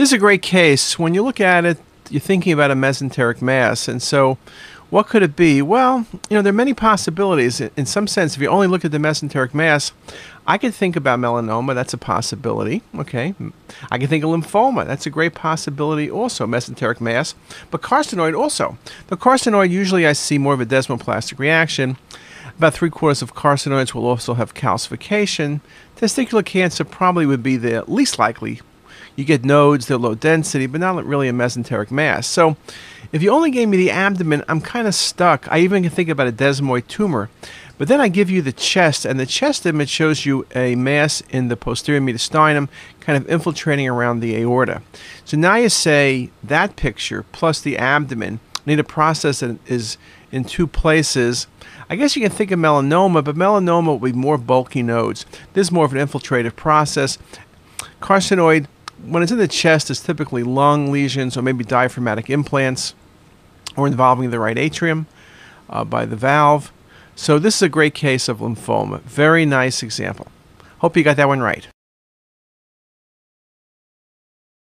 This is a great case. When you look at it, you're thinking about a mesenteric mass. And so, what could it be? Well, you know, there are many possibilities. In some sense, if you only look at the mesenteric mass, I could think about melanoma. That's a possibility. Okay. I could think of lymphoma. That's a great possibility also, mesenteric mass. But carcinoid also. The carcinoid, usually I see more of a desmoplastic reaction. About three quarters of carcinoids will also have calcification. Testicular cancer probably would be the least likely you get nodes, they're low density, but not really a mesenteric mass. So if you only gave me the abdomen, I'm kind of stuck. I even can think about a desmoid tumor. But then I give you the chest, and the chest image shows you a mass in the posterior mediastinum kind of infiltrating around the aorta. So now you say that picture plus the abdomen need a process that is in two places. I guess you can think of melanoma, but melanoma will be more bulky nodes. This is more of an infiltrative process. Carcinoid when it's in the chest, it's typically lung lesions or maybe diaphragmatic implants or involving the right atrium uh, by the valve. So this is a great case of lymphoma. Very nice example. Hope you got that one right.